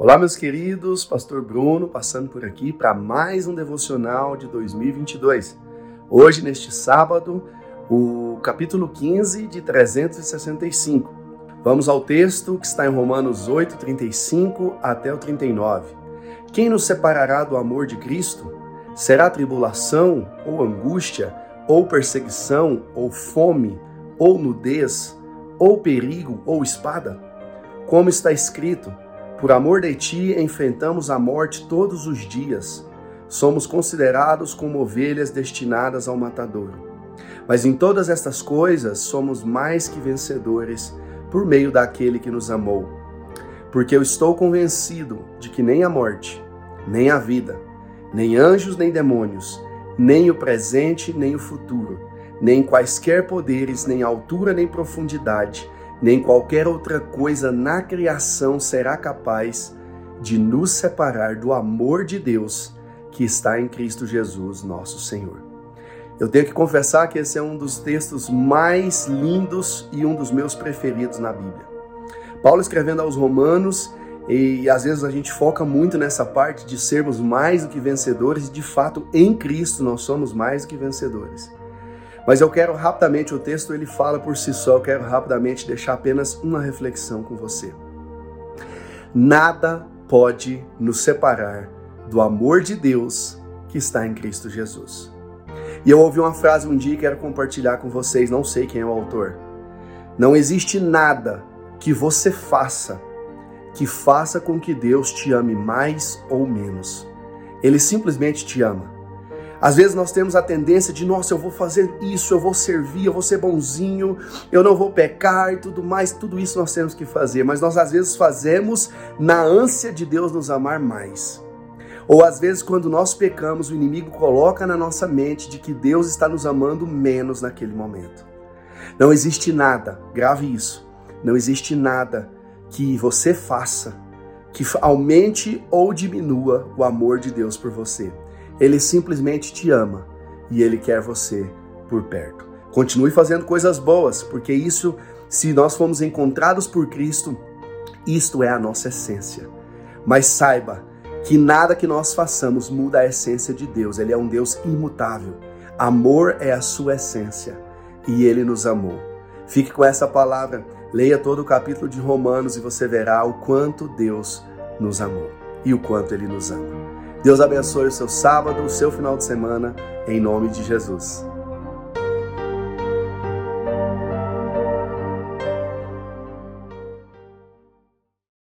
Olá, meus queridos, Pastor Bruno passando por aqui para mais um devocional de 2022. Hoje, neste sábado, o capítulo 15 de 365. Vamos ao texto que está em Romanos 8, 35 até o 39. Quem nos separará do amor de Cristo? Será tribulação, ou angústia, ou perseguição, ou fome, ou nudez, ou perigo, ou espada? Como está escrito, por amor de ti, enfrentamos a morte todos os dias. Somos considerados como ovelhas destinadas ao matadouro. Mas em todas estas coisas somos mais que vencedores por meio daquele que nos amou. Porque eu estou convencido de que nem a morte, nem a vida, nem anjos nem demônios, nem o presente nem o futuro, nem quaisquer poderes, nem altura nem profundidade, nem qualquer outra coisa na criação será capaz de nos separar do amor de Deus que está em Cristo Jesus, nosso Senhor. Eu tenho que confessar que esse é um dos textos mais lindos e um dos meus preferidos na Bíblia. Paulo escrevendo aos Romanos, e às vezes a gente foca muito nessa parte de sermos mais do que vencedores, e de fato em Cristo nós somos mais do que vencedores. Mas eu quero rapidamente, o texto ele fala por si só, eu quero rapidamente deixar apenas uma reflexão com você. Nada pode nos separar do amor de Deus que está em Cristo Jesus. E eu ouvi uma frase um dia e quero compartilhar com vocês, não sei quem é o autor. Não existe nada que você faça que faça com que Deus te ame mais ou menos. Ele simplesmente te ama. Às vezes nós temos a tendência de, nossa, eu vou fazer isso, eu vou servir, eu vou ser bonzinho, eu não vou pecar e tudo mais, tudo isso nós temos que fazer, mas nós às vezes fazemos na ânsia de Deus nos amar mais. Ou às vezes, quando nós pecamos, o inimigo coloca na nossa mente de que Deus está nos amando menos naquele momento. Não existe nada, grave isso, não existe nada que você faça que aumente ou diminua o amor de Deus por você. Ele simplesmente te ama e ele quer você por perto. Continue fazendo coisas boas, porque isso, se nós fomos encontrados por Cristo, isto é a nossa essência. Mas saiba que nada que nós façamos muda a essência de Deus. Ele é um Deus imutável. Amor é a sua essência e ele nos amou. Fique com essa palavra, leia todo o capítulo de Romanos e você verá o quanto Deus nos amou e o quanto ele nos ama. Deus abençoe o seu sábado, o seu final de semana, em nome de Jesus.